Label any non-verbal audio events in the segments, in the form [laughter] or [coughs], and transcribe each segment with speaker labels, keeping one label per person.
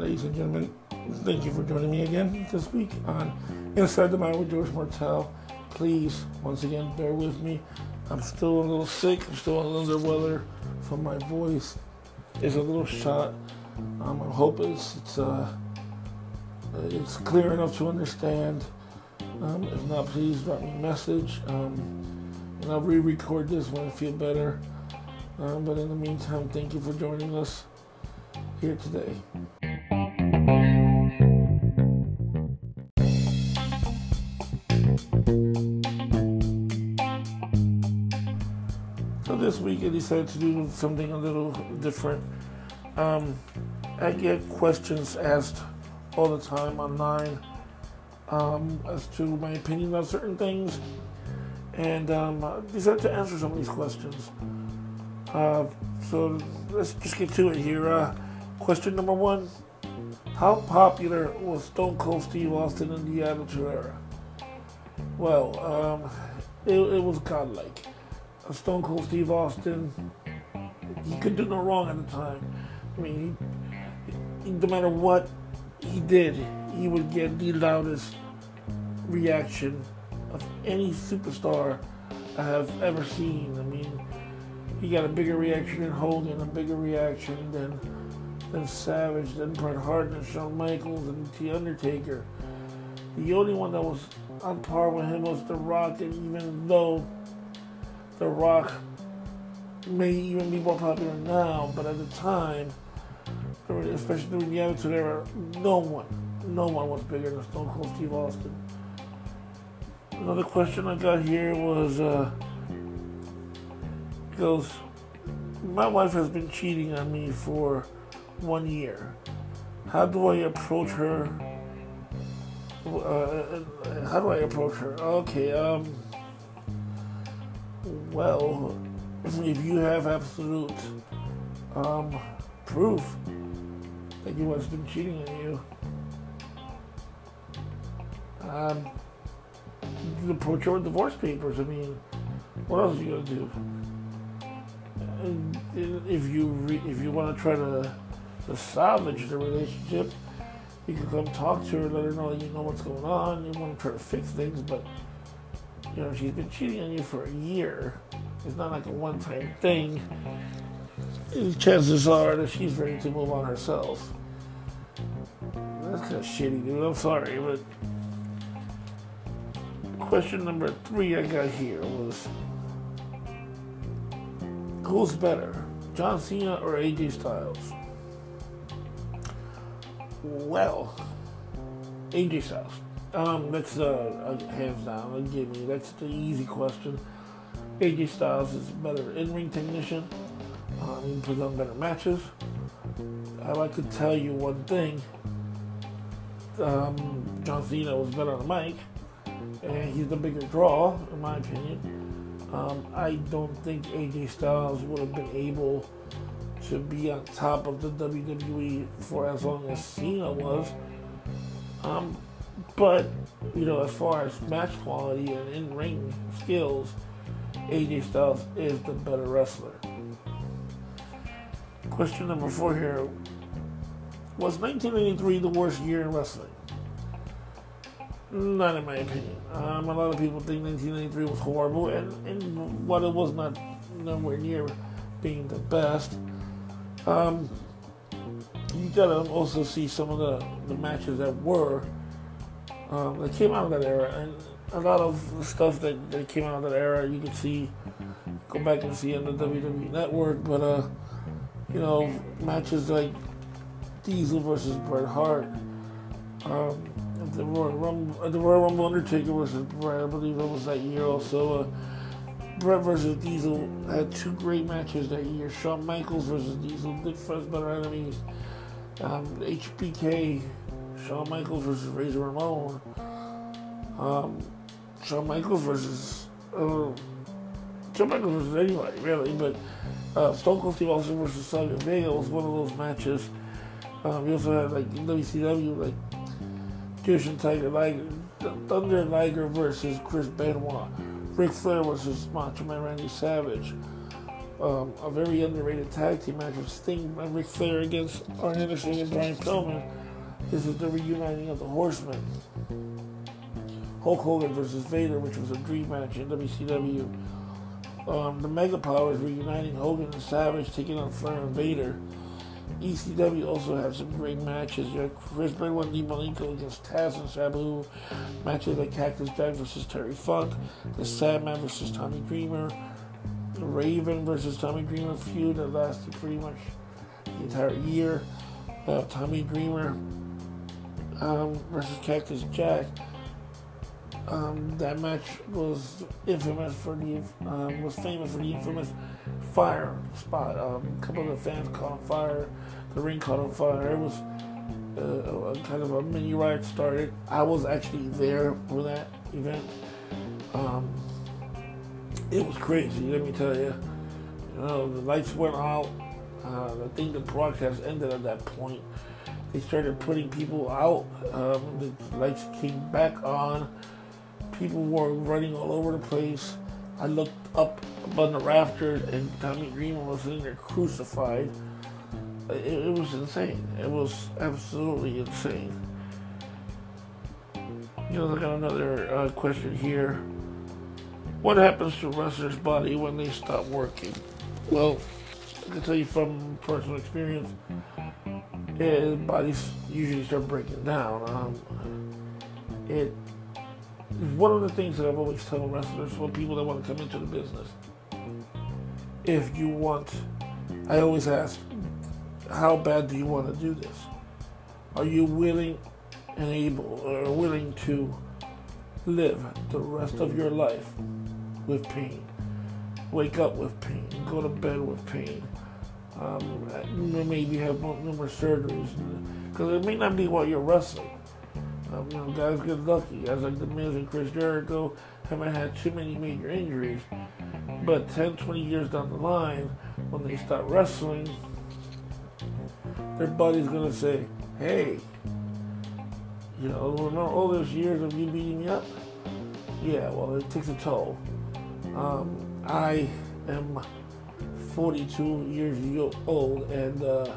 Speaker 1: Ladies and gentlemen, thank you for joining me again this week on Inside the Mind with George Martel. Please, once again, bear with me. I'm still a little sick. I'm still under weather, so my voice is a little shot. Um, I hope it's it's uh, it's clear enough to understand. Um, if not, please drop me a message, um, and I'll re-record this when I feel better. Um, but in the meantime, thank you for joining us here today. So this week I decided to do something a little different. Um, I get questions asked all the time online um, as to my opinion on certain things, and um, decided to answer some of these questions. Uh, so let's just get to it here. Uh, question number one How popular was Stone Cold Steve Austin in the Attitude Era? Well, um, it, it was godlike. Stone Cold Steve Austin, he could do no wrong at the time. I mean, he, no matter what he did, he would get the loudest reaction of any superstar I have ever seen. I mean, he got a bigger reaction than Hogan, a bigger reaction than than Savage, than Bret Hart, than Shawn Michaels, and The Undertaker. The only one that was on par with him was The Rock, and even though The Rock may even be more popular now, but at the time, especially during the Attitude Era, no one, no one was bigger than Stone Cold Steve Austin. Another question I got here was, uh, goes, my wife has been cheating on me for one year. How do I approach her? Uh, how do I approach her? Okay, um, well, if you have absolute um, proof that your wife's been cheating on you, um, approach her with divorce papers. I mean, what else are you gonna do? And if you re- if you want to try to, to salvage the relationship, you can come talk to her, let her know you know what's going on. You want to try to fix things, but you know she's been cheating on you for a year. It's not like a one-time thing. Chances are that she's ready to move on herself. That's kind of shitty, dude. I'm sorry, but question number three I got here was who's better, John Cena or AJ Styles? Well, AJ Styles. Um, that's uh, hands down. Give me that's the easy question. AJ Styles is better in-ring technician. Um, he puts on better matches. I like to tell you one thing. Um, John Cena was better on the mic, and he's the bigger draw, in my opinion. Um, I don't think AJ Styles would have been able to be on top of the WWE for as long as Cena was. Um, but, you know, as far as match quality and in ring skills, AJ Styles is the better wrestler. Question number four here Was 1983 the worst year in wrestling? Not in my opinion. Um, a lot of people think 1993 was horrible, and, and it was not nowhere near being the best, um, you gotta also see some of the, the matches that were um, that came out of that era, and a lot of the stuff that, that came out of that era you can see, go back and see on the WWE Network, but uh, you know, matches like Diesel versus Bret Hart. Um, the Royal Rumble, the Royal Rumble Undertaker versus Bret, I believe it was that year also. Uh, Bret versus Diesel had two great matches that year. Shawn Michaels versus Diesel, big first better enemies. Um, HBK, Shawn Michaels versus Razor Ramon. Um, Shawn Michaels versus uh, Shawn Michaels versus anybody really, but uh, Stone Cold Steve Austin versus Savio Vega was one of those matches. Um, we also had like WCW like Jushin Tiger Liger, Thunder Liger versus Chris Benoit, Ric Flair versus Macho Man Randy Savage, um, a very underrated tag team match of Sting and Ric Flair against Arn Anderson and Brian Pillman. This is the reuniting of the Horsemen. Hulk Hogan versus Vader, which was a dream match in WCW. Um, the Mega Powers reuniting Hogan and Savage, taking on Flair and Vader. ECW also has some great matches. You have Chris Benoit and Malenko against Taz and Sabu. Matches like Cactus Jack versus Terry Funk. The Sandman versus Tommy Dreamer. The Raven versus Tommy Dreamer feud that lasted pretty much the entire year. Uh, Tommy Dreamer um, versus Cactus Jack. Um, that match was infamous for the um, was famous for the infamous fire spot. Um, a couple of the fans caught on fire. The ring caught on fire. It was uh, kind of a mini riot started. I was actually there for that event. Um, it was crazy. Let me tell you. You know, the lights went out. Uh, I think the broadcast ended at that point. They started putting people out. Um, the lights came back on people were running all over the place. I looked up above the rafters, and Tommy Green was in there crucified. It, it was insane. It was absolutely insane. You know, I got another uh, question here. What happens to a wrestler's body when they stop working? Well, I can tell you from personal experience, yeah, bodies usually start breaking down. Um, it one of the things that I've always told wrestlers, for people that want to come into the business, if you want, I always ask, how bad do you want to do this? Are you willing and able or willing to live the rest of your life with pain? Wake up with pain, go to bed with pain, um, maybe have numerous surgeries, because it may not be while you're wrestling you know, guys get lucky. Guys like The Miz and Chris Jericho haven't had too many major injuries. But 10, 20 years down the line, when they start wrestling, their body's going to say, hey, you know, remember all those years of you beating me up? Yeah, well, it takes a toll. Um, I am 42 years old, and uh,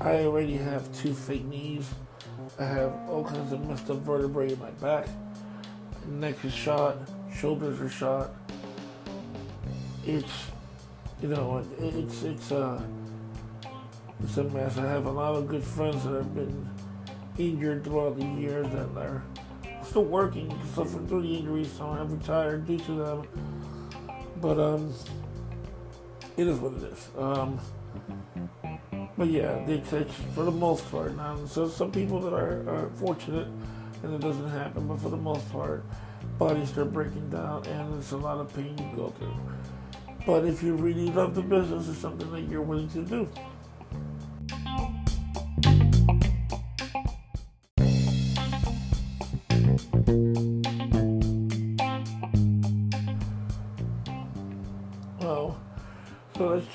Speaker 1: I already have two fake knees. I have all kinds of messed up vertebrae in my back. Neck is shot, shoulders are shot. It's, you know, it's it's uh, it's a mess. I have a lot of good friends that have been injured throughout the years that are still working, suffering through the injuries. Have retired due to them, but um, it is what it is. Um, but yeah, they catch for the most part. Now, so some people that are, are fortunate and it doesn't happen, but for the most part, bodies start breaking down and it's a lot of pain you go through. But if you really love the business, it's something that you're willing to do.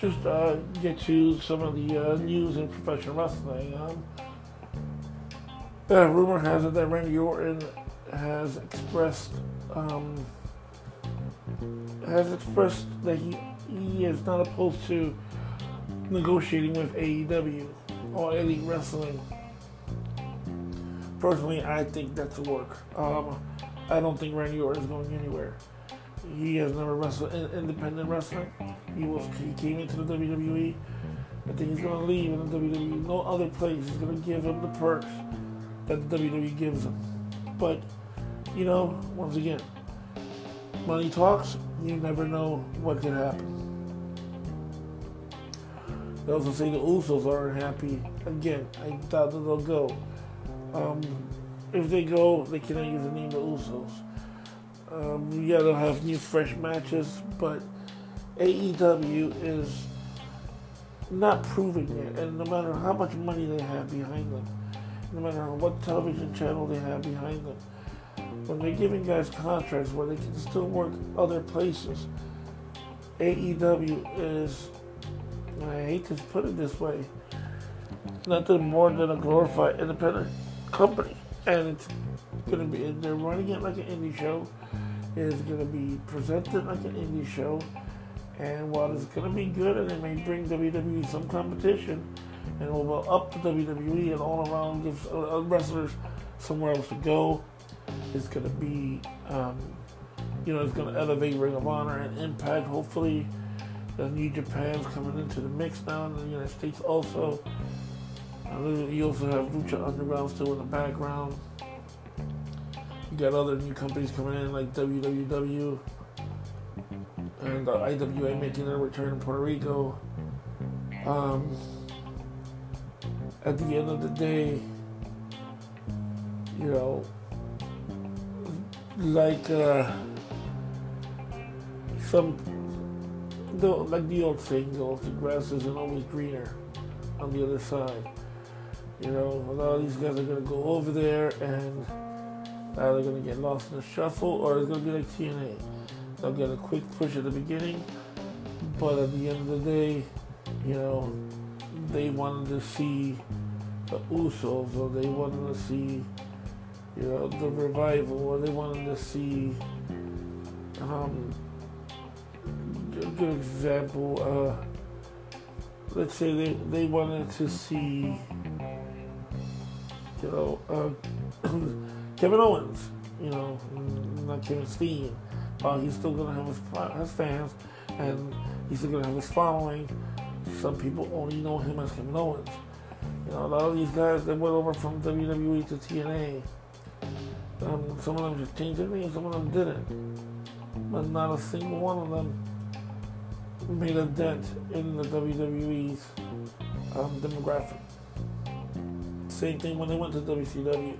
Speaker 1: Just uh, get to some of the uh, news in professional wrestling. Um, uh, rumor has it that Randy Orton has expressed um, has expressed that he he is not opposed to negotiating with AEW or Elite Wrestling. Personally, I think that's a work. Um, I don't think Randy Orton is going anywhere. He has never wrestled in independent wrestling. He was he came into the WWE. I think he's gonna leave in the WWE. No other place is gonna give him the perks that the WWE gives him. But you know, once again, money talks. You never know what can happen. They also say the Usos aren't happy. Again, I doubt that they'll go. Um, if they go, they cannot use the name the Usos. Um, yeah, they'll have new, fresh matches, but AEW is not proving it. And no matter how much money they have behind them, no matter what television channel they have behind them, when they're giving guys contracts where they can still work other places, AEW is, I hate to put it this way, nothing more than a glorified independent company. And it's going to be, they're running it like an indie show It is going to be presented like an indie show, And while it's going to be good and it may bring WWE some competition and will up the WWE and all around give uh, wrestlers somewhere else to go, it's going to be, um, you know, it's going to elevate Ring of Honor and Impact. Hopefully, the New Japan's coming into the mix now in the United States also. Uh, you also have Lucha Underground still in the background. You got other new companies coming in like WWW and IWA making their return in Puerto Rico. Um, at the end of the day, you know, like uh, some, the, like the old saying goes, the grass isn't always greener on the other side. You know, a lot of these guys are going to go over there and either going to get lost in the shuffle or it's going to be like TNA They'll get a quick push at the beginning, but at the end of the day, you know, they wanted to see the Usos, or they wanted to see, you know, the revival, or they wanted to see. Um, good example. Uh, let's say they they wanted to see, you know, uh, [clears throat] Kevin Owens. You know, not Kevin Steen uh, he's still going to have his, his fans and he's still going to have his following. Some people only know him as Kevin Owens. You know, a lot of these guys that went over from WWE to TNA, um, some of them just changed their name, some of them didn't. But not a single one of them made a dent in the WWE's um, demographic. Same thing when they went to WCW.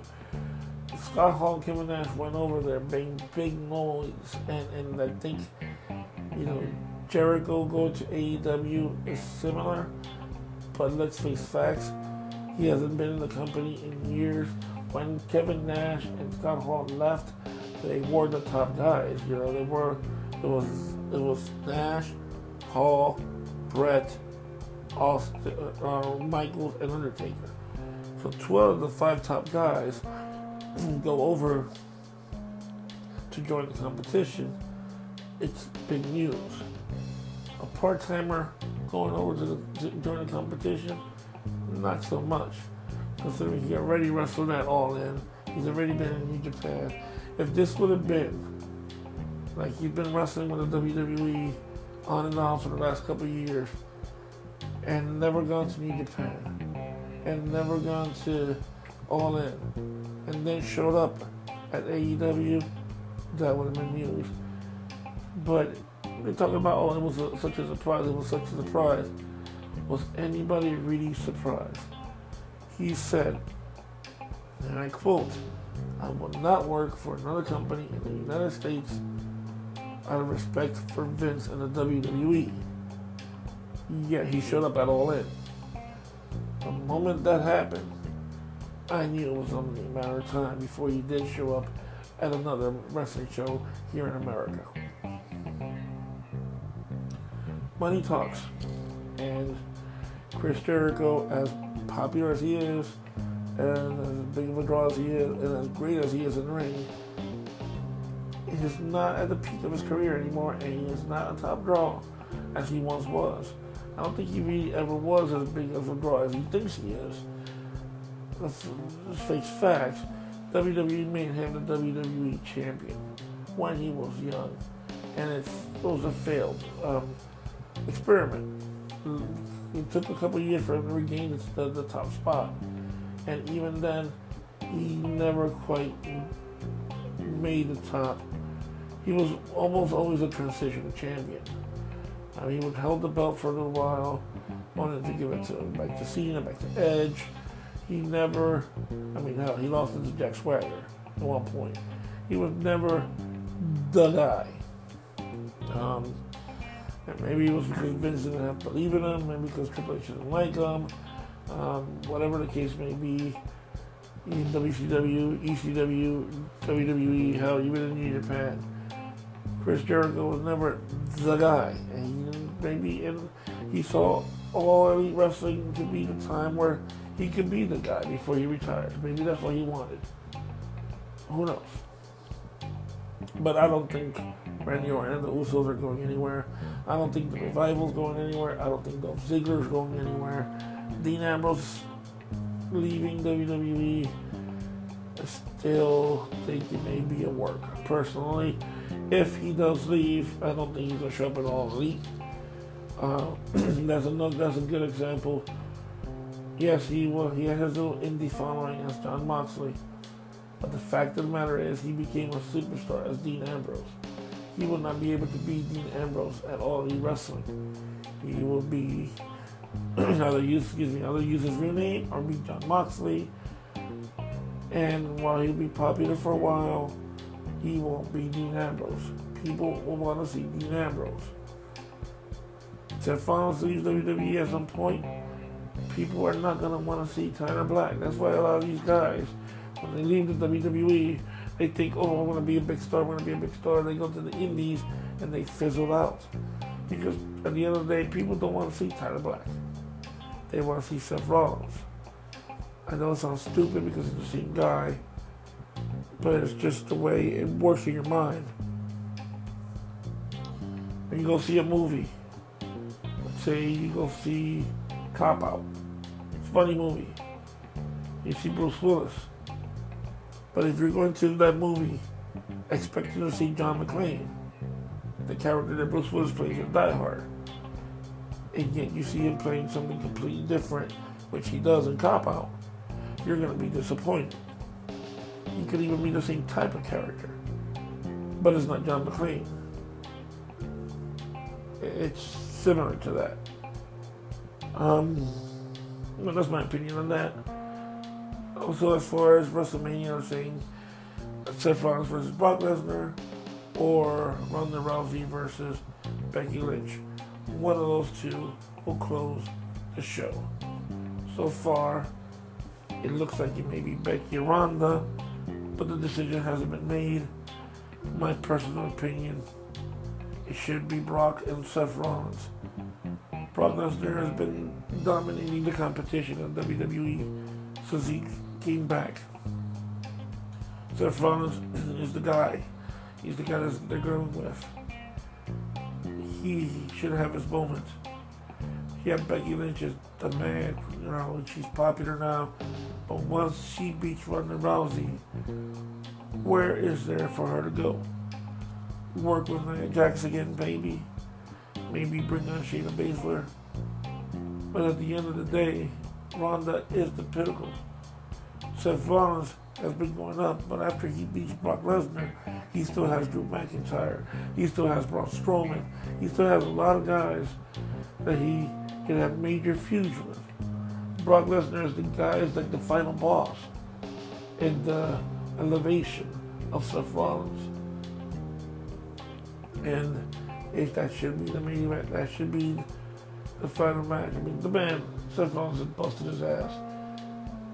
Speaker 1: Scott Hall Kevin Nash went over there, made big noise, and, and I think, you know, Jericho going to AEW is similar, but let's face facts, he hasn't been in the company in years. When Kevin Nash and Scott Hall left, they were the top guys. You know, they were. It was it was Nash, Hall, Bret, Austin, uh, Michaels, and Undertaker. So two out of the five top guys go over to join the competition, it's big news. A part timer going over to, the, to join the competition, not so much. Considering he already wrestled that all in, he's already been in New Japan. If this would have been like he's been wrestling with the WWE on and off for the last couple years and never gone to New Japan and never gone to All In and then showed up at AEW, that would have been news. But they're talking about, oh, it was a, such a surprise, it was such a surprise. Was anybody really surprised? He said, and I quote, I will not work for another company in the United States out of respect for Vince and the WWE. Yet he showed up at All In. The moment that happened, I knew it was only a matter of time before you did show up at another wrestling show here in America. Money talks. And Chris Jericho, as popular as he is, and as big of a draw as he is, and as great as he is in the ring, is not at the peak of his career anymore, and he is not a top draw as he once was. I don't think he really ever was as big of a draw as he thinks he is let's, face facts, WWE made him the WWE champion when he was young, and it was a failed um, experiment. It took a couple years for him to regain the, the top spot, and even then, he never quite made the top. He was almost always a transition champion. I mean, he the belt for a little while, wanted to give it to back to Cena, back to Edge he never, I mean, hell, he lost to Jack Swagger at one point. He was never the guy. Um, maybe it was because Vince didn't have to believe in him, maybe because Triple H didn't like him. Um, whatever the case may be, in WCW, ECW, WWE, hell, even in New Japan, Chris Jericho was never the guy. And he, maybe in, he saw all elite wrestling to be the time where he could be the guy before he retires. Maybe that's what he wanted. Who knows? But I don't think Randy Orton and the Usos are going anywhere. I don't think the Revival's going anywhere. I don't think Dolph Ziggler's going anywhere. Dean Ambrose leaving WWE. I still think it may be a work. Personally, if he does leave, I don't think he's gonna show up at all elite. Uh, [clears throat] that's another. That's a good example. Yes, he will. He has his little indie following as Jon Moxley, but the fact of the matter is, he became a superstar as Dean Ambrose. He will not be able to be Dean Ambrose at all in wrestling. He will be [clears throat] either use excuse me, either use his real name or be Jon Moxley. And while he'll be popular for a while, he won't be Dean Ambrose. People will want to see Dean Ambrose. Seth Rollins leaves WWE at some point. People are not gonna want to see Tyler Black. That's why a lot of these guys, when they leave the WWE, they think, "Oh, I want to be a big star. I want to be a big star." They go to the Indies and they fizzle out because at the end of the day, people don't want to see Tyler Black. They want to see Seth Rollins. I know it sounds stupid because it's the same guy, but it's just the way it works in your mind. When you go see a movie, let's say you go see Cop Out, funny movie. You see Bruce Willis. But if you're going to that movie expecting to see John McClane, the character that Bruce Willis plays in Die Hard, and yet you see him playing something completely different, which he does in Cop Out, you're going to be disappointed. He could even be the same type of character, but it's not John McClane. It's similar to that. Um, well, that's my opinion on that. Also, as far as WrestleMania, I'm saying Seth Rollins versus Brock Lesnar or Ronda Rousey versus Becky Lynch. One of those two will close the show. So far, it looks like it may be Becky Ronda, but the decision hasn't been made. My personal opinion, it should be Brock and Seth Rollins. Brock Lesnar has been dominating the competition in WWE since he came back. Seth Rollins is the guy. He's the guy that they're going with. He should have his moment. Yeah, Becky Lynch is the man, you know, she's popular now. But once she beats Ronda Rousey, where is there for her to go? Work with Nia Jax again, maybe. Maybe bring on Shayna Baszler. But at the end of the day, Ronda is the pinnacle. Seth Rollins has been going up, but after he beats Brock Lesnar, he still has Drew McIntyre. He still has Braun Strowman. He still has a lot of guys that he can have major feuds with. Brock Lesnar is the guy, is like the final boss in the elevation of Seth Rollins. And if that should be the main event, that should be the final match. I mean, the man, Seth Rollins, has busted his ass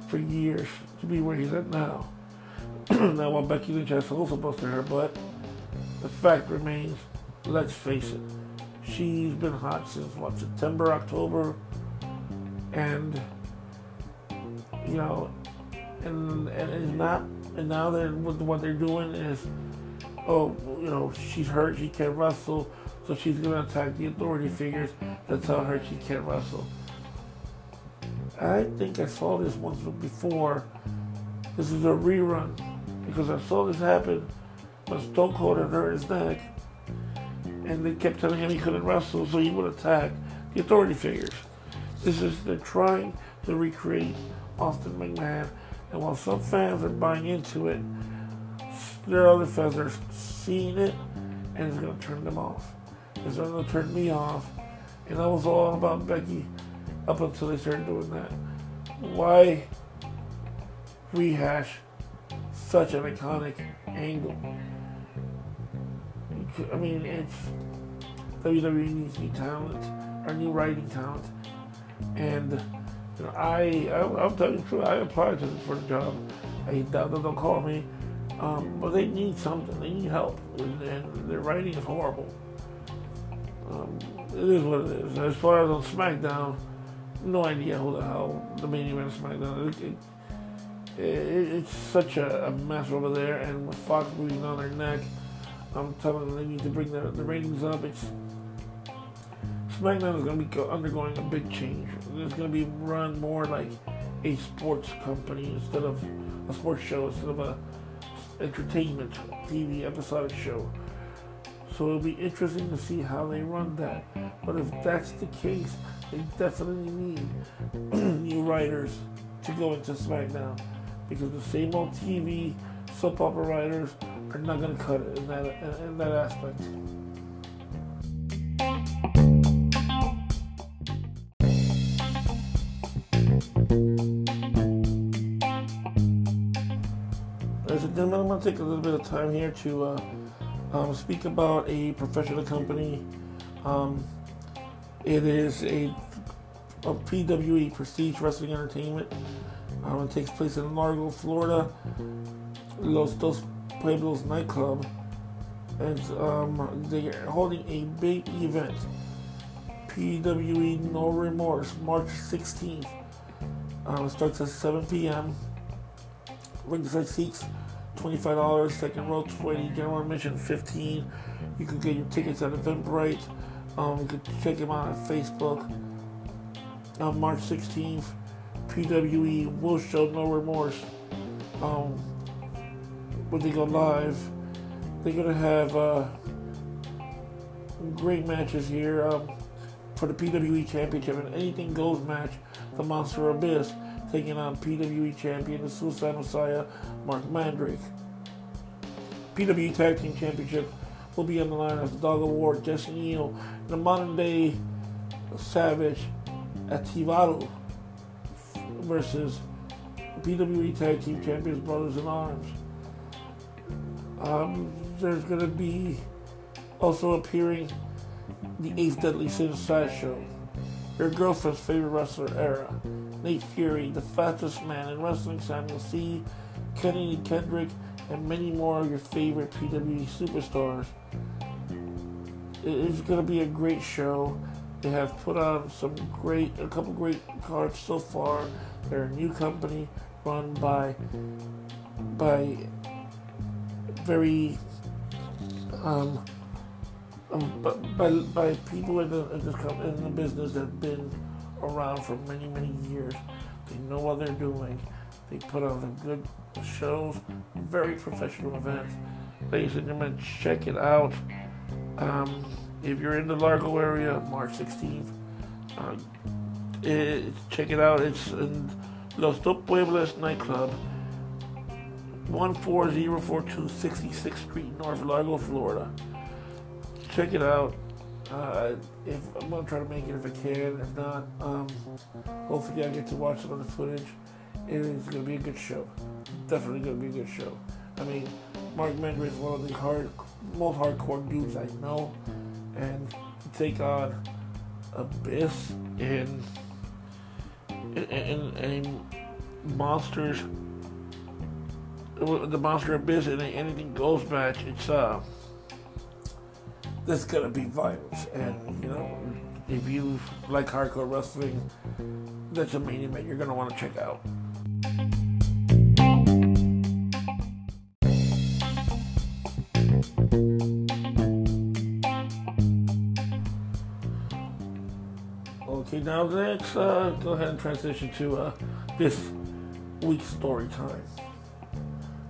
Speaker 1: for years to be where he's at now. [clears throat] now, while Becky Lynch has also busted her butt, the fact remains, let's face it, she's been hot since what, September, October, and you know, and and it's not, and now they're what they're doing is, oh, you know, she's hurt, she can't wrestle, so she's gonna attack the authority figures that tell her she can't wrestle. I think I saw this once before. This is a rerun because I saw this happen when Stone Cold had hurt his neck, and they kept telling him he couldn't wrestle, so he would attack the authority figures. This is they're trying to recreate Austin McMahon, and while some fans are buying into it, there are other fans that are seeing it, and it's going to turn them off. It's going to turn me off, and I was all about Becky up until they started doing that. Why rehash such an iconic angle? I mean, it's WWE needs new talent, or new writing talent, and you know, I, I am telling you the truth, I applied to for the job. I doubt that they'll call me, um, but they need something. They need help, and, and their writing is horrible. Um, it is what it is. As far as on SmackDown no idea who the hell the main event of SmackDown. It, it, it, it's such a, a, mess over there, and with Fox breathing on their neck, I'm telling them they need to bring the, the ratings up. It's SmackDown is going to be undergoing a big change. It's going to be run more like a sports company instead of a sports show, instead of a entertainment TV episodic show. So it'll be interesting to see how they run that. But if that's the case, they definitely need [clears throat] new writers to go into SmackDown because the same old TV soap opera writers are not going to cut it in that in, in that aspect. Ladies and gentlemen, I'm going to take a little bit of time here to uh, um, speak about a professional company. Um, it is a, a PWE, Prestige Wrestling Entertainment. Um, it takes place in Largo, Florida, Los Dos Pueblos nightclub. And um, they're holding a big event. PWE No Remorse, March 16th. Um, starts at 7 p.m. Ringside seats $25, second row 20 general admission 15 You can get your tickets at Eventbrite. Um, you can check them out on Facebook. On March 16th, PWE will show No Remorse. Um, when they go live, they're gonna have uh, great matches here um, for the PWE Championship and anything goes match. The Monster Abyss taking on PWE Champion, the Suicide Messiah, Mark Mandrake. PWE Tag Team Championship will be on the line as the Dog of War, Jesse Neal, and the modern day Savage Ativaru versus PWE Tag Team Champions Brothers in Arms. Um, there's going to be also appearing the Eighth Deadly Sin Sideshow. Your girlfriend's favorite wrestler era. Nate Fury, the fastest man in wrestling, Samuel C., Kenny Kendrick, and many more of your favorite PWE superstars. It's going to be a great show. They have put on some great, a couple great cards so far. They're a new company run by by very um, um by, by people in the, in the in the business that have been around for many many years. They know what they're doing. They put on some good shows, very professional events. Ladies and gentlemen, check it out. Um, if you're in the Largo area, March 16th, uh, it, check it out. It's in Los Dos Pueblos nightclub, 14042 66th Street, North Largo, Florida. Check it out. Uh, if I'm gonna try to make it if I can. If not, um, hopefully I get to watch some of the footage. It is gonna be a good show. Definitely gonna be a good show. I mean, Mark Mandrake is one of the hard, most hardcore dudes I know, and to take on Abyss and and, and monsters, the monster Abyss and anything goes match. It's uh, there's gonna be violence, and you know, if you like hardcore wrestling, that's a main event you're gonna want to check out. Okay, now let's uh, go ahead and transition to uh, this week's story time.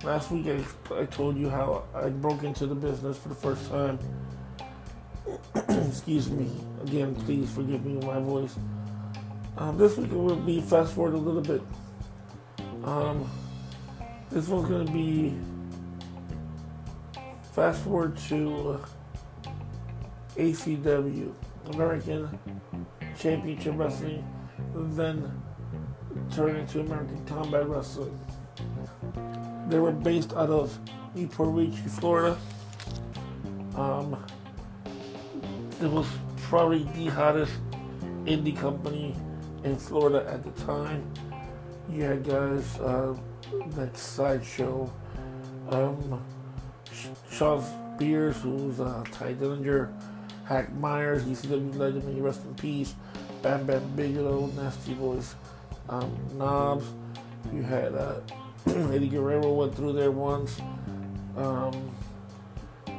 Speaker 1: Last week I, I told you how I broke into the business for the first time. [coughs] Excuse me. Again, please forgive me my voice. Um, this week will be fast forward a little bit. Um, this one's going to be fast forward to ACW, American Championship Wrestling, then turned into American Combat Wrestling. They were based out of New Port Richey, Florida. Um, it was probably the hottest indie company in Florida at the time. You had guys uh, like Sideshow, um, Shawn Spears, who's uh, Tye Dillinger, Hack Meyers, ECW legend, may rest in peace, Bam Bam Bigelow, Nasty Boys, um, Knobbs. You had uh, [clears throat] Eddie Guerrero went through there once. Um,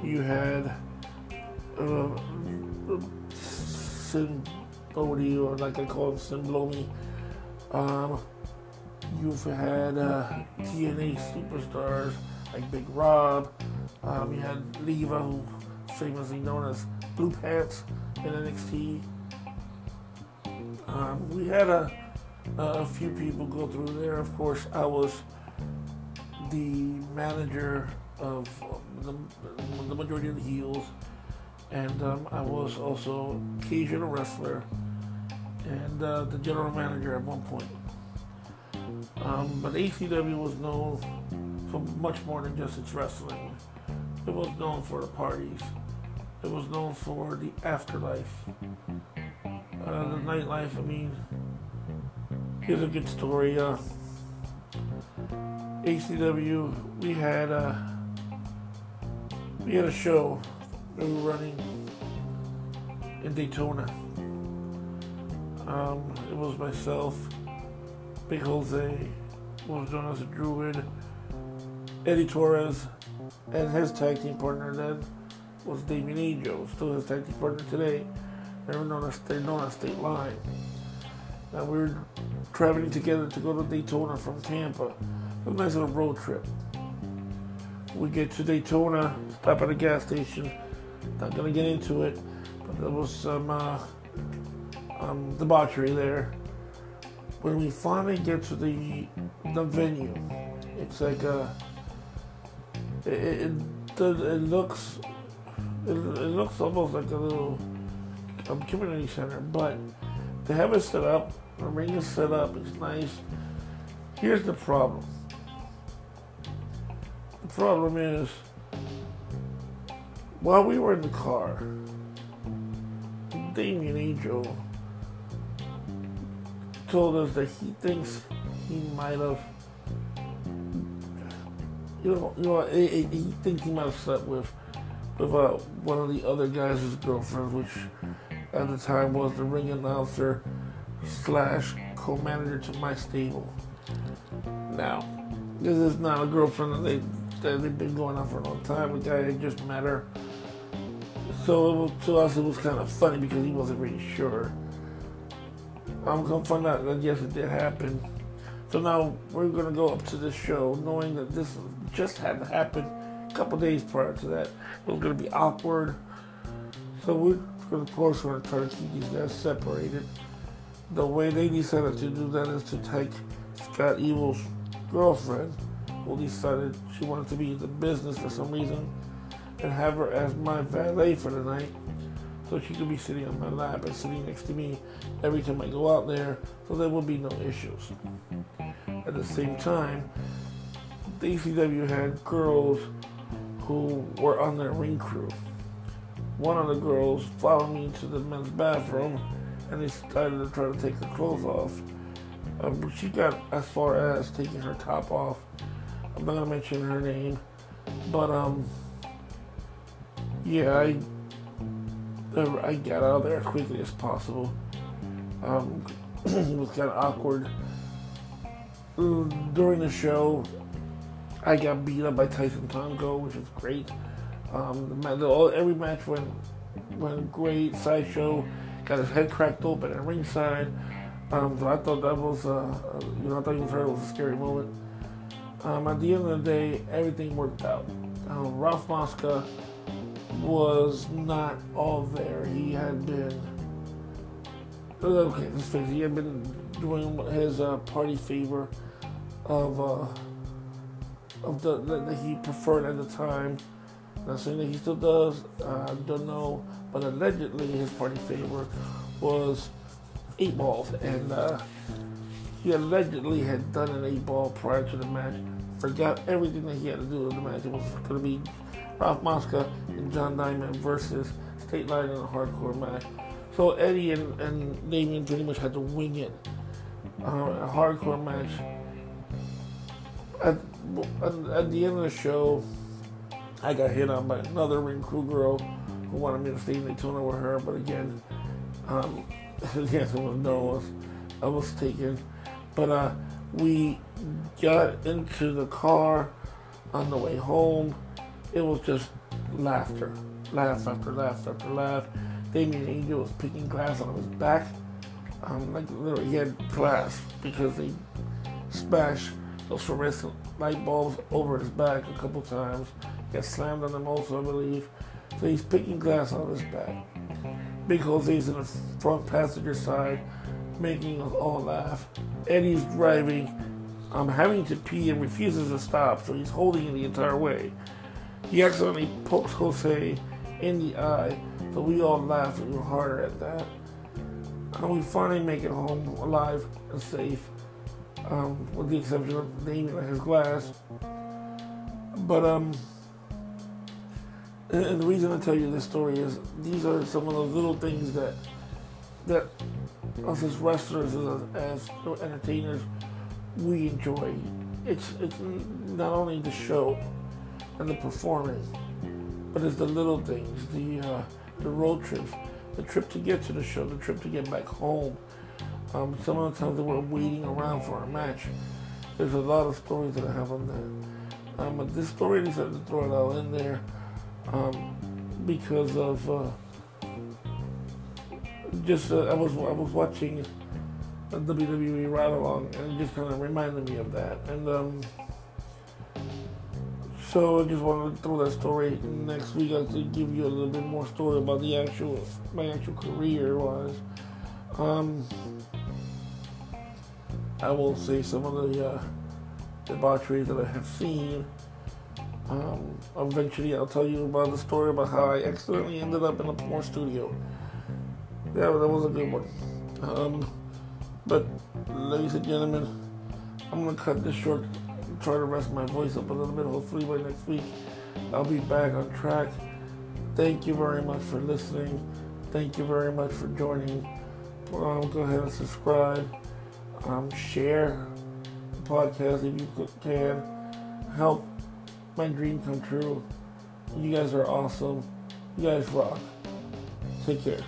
Speaker 1: You had uh, Sin or like I call him, Sin Um, you've had uh, TNA superstars like Big Rob. Um, you had Leva, who famously known as Blue Pants in NXT. Um, we had a, a few people go through there. Of course, I was the manager of the, the majority of the heels, and um, I was also occasional wrestler and uh, the general manager at one point. Um, but ACW was known for much more than just its wrestling. It was known for the parties. It was known for the afterlife, uh, the nightlife. I mean, here's a good story. Uh, ACW, we had a we had a show we were running in Daytona. Um, it was myself, Big Jose, was known as a Druid, Eddie Torres, and his tag team partner then was Damien Angel, still his tag team partner today. They're known as, they're known as State Line. Now we were traveling together to go to Daytona from Tampa. A nice little road trip. We get to Daytona, stop at a gas station. Not gonna get into it, but there was some uh, um, debauchery there. When we finally get to the the venue, it's like a it, it, it, it looks it, it, looks almost like a little um, community center, but they have it set up. The ring is set up. It's nice. Here's the problem. The problem is while we were in the car, Damien Angel told us that he thinks he might have, you know, you know, he, he thinks he might have slept with with uh, one of the other guys' girlfriends, which at the time was the ring announcer slash co-manager to my stable. Now, this is not a girlfriend that they that they've been going on for a long time. The guy had just met her, so to us it was kind of funny because he wasn't really sure. I'm gonna find out that yes, it did happen. So now we're gonna go up to this show knowing that this just had happened a couple days prior to that. It was gonna be awkward. So we're gonna, of course gonna try to keep these guys separated. The way they decided to do that is to take Scott Evil's girlfriend, who decided she wanted to be in the business for some reason, and have her as my valet for the night so she could be sitting on my lap and sitting next to me every time I go out there, so there will be no issues. At the same time, ECW had girls who were on their ring crew. One of the girls followed me into the men's bathroom and they started to try to take her clothes off. Um, she got as far as taking her top off. I'm not gonna mention her name, but um, yeah, I I got out of there as quickly as possible. Um, [clears throat] it was kind of awkward. During the show, I got beat up by Tyson Tomko, which is great. Um, the, the, every match went went great. Sideshow got his head cracked open at ringside. Um, so I thought that was, uh, uh you know, I thought you heard it was a scary moment. Um, at the end of the day, everything worked out. Um, Ralph Mosca was not all there. He had been okay. Let's face it. He had been doing his uh, party favor of uh, of the that he preferred at the time. Not saying that he still does. I don't know, but allegedly his party favor was eight balls, and uh, he allegedly had done an eight ball prior to the match. Forgot everything that he had to do in the match. It was going to be Ralph Mosca and John Diamond versus State Line in a hardcore match. So Eddie and, and Damien pretty much had to wing it. Uh, a hardcore match. At, at, at, the end of the show, I got hit on by another ring crew girl who wanted me to stay in Daytona with her, but again, um, [laughs] the answer was no. I was taken. But uh, we got into the car on the way home it was just laughter, laugh after laugh after laugh. Damien Angel was picking glass of his back. Um, like literally, he had glass because they smashed those fluorescent light bulbs over his back a couple times. He got slammed on them also, I believe. So he's picking glass of his back. because he's in the front passenger side, making us all laugh. Eddie's driving, um, having to pee and refuses to stop, so he's holding it the entire way. He accidentally pokes Jose in the eye, so we all laugh even harder at that. And we finally make it home alive and safe, um, with the exception of Damien and his glass. But um, and the reason I tell you this story is these are some of those little things that that us as wrestlers, as, as entertainers, we enjoy. It's it's not only the show and the performance, but it's the little things, the uh, the road trips, the trip to get to the show, the trip to get back home. Um, some of the times that we're waiting around for a match. There's a lot of stories that I have on that. Um, but this story, decided to throw it all in there um, because of uh, just uh, I was I was watching WWE ride along and it just kind of reminded me of that and um, so I just wanted to throw that story next week. I'll give you a little bit more story about the actual my actual career was. Um, I will say some of the uh, debaucheries that I have seen um, eventually, I'll tell you about the story about how I accidentally ended up in a porn studio. Yeah, that was a good one. Um, but, ladies and gentlemen, I'm to cut this short, try to rest my voice up a little bit. Hopefully, by next week, I'll be back on track. Thank you very much for listening. Thank you very much for joining. Um, go ahead and subscribe. Um, share the podcast if you can. Help my dream come true. You guys are awesome. You guys rock. Take care.